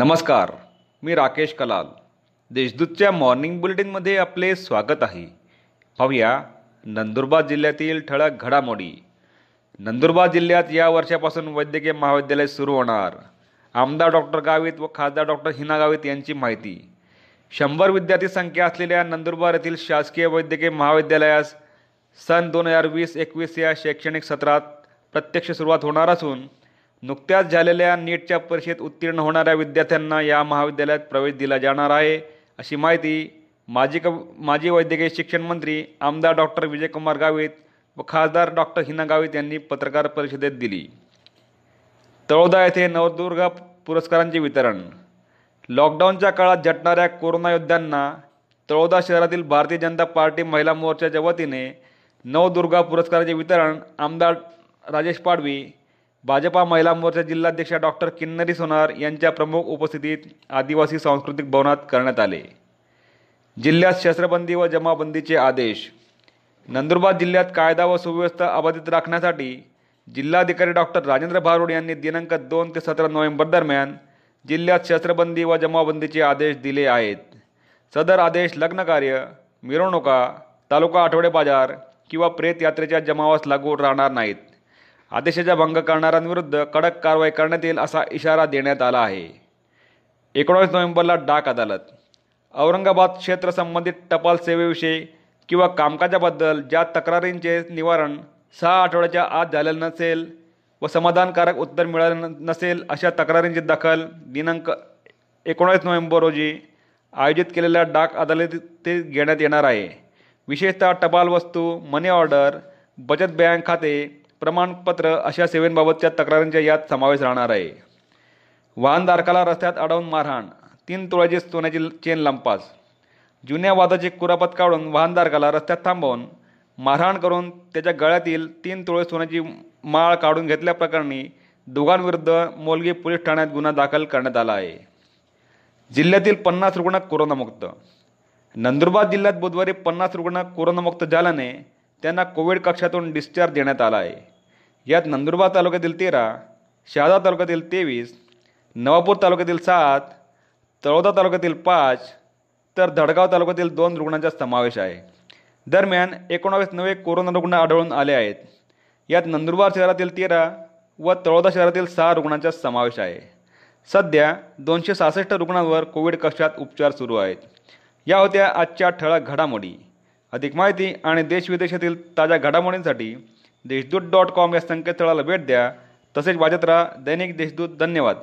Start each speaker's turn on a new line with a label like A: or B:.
A: नमस्कार मी राकेश कलाल. देशदूतच्या मॉर्निंग बुलेटिनमध्ये आपले स्वागत आहे. पाहूया नंदुरबार जिल्ह्यातील ठळक घडामोडी. नंदुरबार जिल्ह्यात या वर्षापासून वैद्यकीय महाविद्यालय सुरू होणार. आमदार डॉक्टर गावित व खासदार डॉक्टर हिना गावित यांची माहिती. शंभर विद्यार्थी संख्या असलेल्या नंदुरबार येथील शासकीय वैद्यकीय महाविद्यालयास सन दोन हजार वीस एकवीस या शैक्षणिक सत्रात प्रत्यक्ष सुरुवात होणार असून नुकत्याच झालेल्या नीटच्या परीक्षेत उत्तीर्ण होणाऱ्या विद्यार्थ्यांना या महाविद्यालयात प्रवेश दिला जाणार आहे. अशी माहिती माजी क माजी वैद्यकीय शिक्षण मंत्री आमदार डॉक्टर विजयकुमार गावित व खासदार डॉक्टर हिना गावित यांनी पत्रकार परिषदेत दिली. तळोदा येथे नवदुर्गा पुरस्कारांचे वितरण. लॉकडाऊनच्या काळात झटणाऱ्या कोरोना योद्ध्यांना तळोदा शहरातील भारतीय जनता पार्टी महिला मोर्चाच्या वतीने नवदुर्गा पुरस्काराचे वितरण आमदार राजेश पाडवी भाजपा महिला मोर्चा जिल्हाध्यक्षा डॉक्टर किन्नरी सोनार यांच्या प्रमुख उपस्थितीत आदिवासी सांस्कृतिक भवनात करण्यात आले. जिल्ह्यात शस्त्रबंदी व जमाबंदीचे आदेश. नंदुरबार जिल्ह्यात कायदा व सुव्यवस्था अबाधित राखण्यासाठी जिल्हाधिकारी डॉक्टर राजेंद्र भारुड यांनी दिनांक दोन ते सतरा नोव्हेंबर दरम्यान जिल्ह्यात शस्त्रबंदी व जमाबंदीचे आदेश दिले आहेत. सदर आदेश लग्नकार्य मिरवणुका तालुका आठवडे बाजार किंवा प्रेत यात्रेच्या जमावास लागू राहणार नाहीत. आदेशाचा भंग करणाऱ्यांविरुद्ध कडक कारवाई करण्यात येईल असा इशारा देण्यात आला आहे. एकोणावीस नोव्हेंबरला डाक अदालत. औरंगाबाद क्षेत्र संबंधित टपाल सेवेविषयी किंवा कामकाजाबद्दल ज्या तक्रारींचे निवारण सहा आठवड्याच्या आत झालेलं नसेल व समाधानकारक उत्तर मिळालं नसेल अशा तक्रारींची दखल दिनांक एकोणावीस नोव्हेंबर रोजी आयोजित केलेल्या डाक अदालतीत ते घेण्यात येणार आहे. विशेषतः टपाल वस्तू मनी ऑर्डर बचत बँक खाते प्रमाणपत्र अशा सेवेंबाबतच्या तक्रारींचा यात समावेश राहणार आहे. वाहनधारकाला रस्त्यात अडवून मारहाण तीन तोळ्याची सोन्याची चेन लंपास जुन्या वादाचे कुरापत काढून वाहनधारकाला रस्त्यात थांबवून मारहाण करून त्याच्या गळ्यातील तीन तोळे सोन्याची माळ काढून घेतल्याप्रकरणी दोघांविरुद्ध मोलगी पोलीस ठाण्यात गुन्हा दाखल करण्यात आला आहे. जिल्ह्यातील पन्नास रुग्ण कोरोनामुक्त. नंदुरबार जिल्ह्यात बुधवारी पन्नास रुग्ण कोरोनामुक्त झाल्याने त्यांना कोविड कक्षातून डिस्चार्ज देण्यात आला आहे. यात नंदुरबार तालुक्यातील तेरा शहादा तालुक्यातील तेवीस नवापूर तालुक्यातील सात तळोदा तालुक्यातील पाच तर धडगाव तालुक्यातील दोन रुग्णांचा समावेश आहे. दरम्यान एकोणावीस नवे कोरोना रुग्ण आढळून आले आहेत. यात नंदुरबार शहरातील तेरा व तळोदा शहरातील सहा रुग्णांचा समावेश आहे. सध्या दोनशे सहासष्ट रुग्णांवर कोविड कक्षात उपचार सुरू आहेत. या होत्या आजच्या ठळक घडामोडी. अधिक माहिती आणि देशविदेशातील ताज्या घडामोडींसाठी देशदूत डॉट कॉम या संकेतस्थळाला भेट द्या. तसेच वाजत राहा दैनिक देशदूत. धन्यवाद.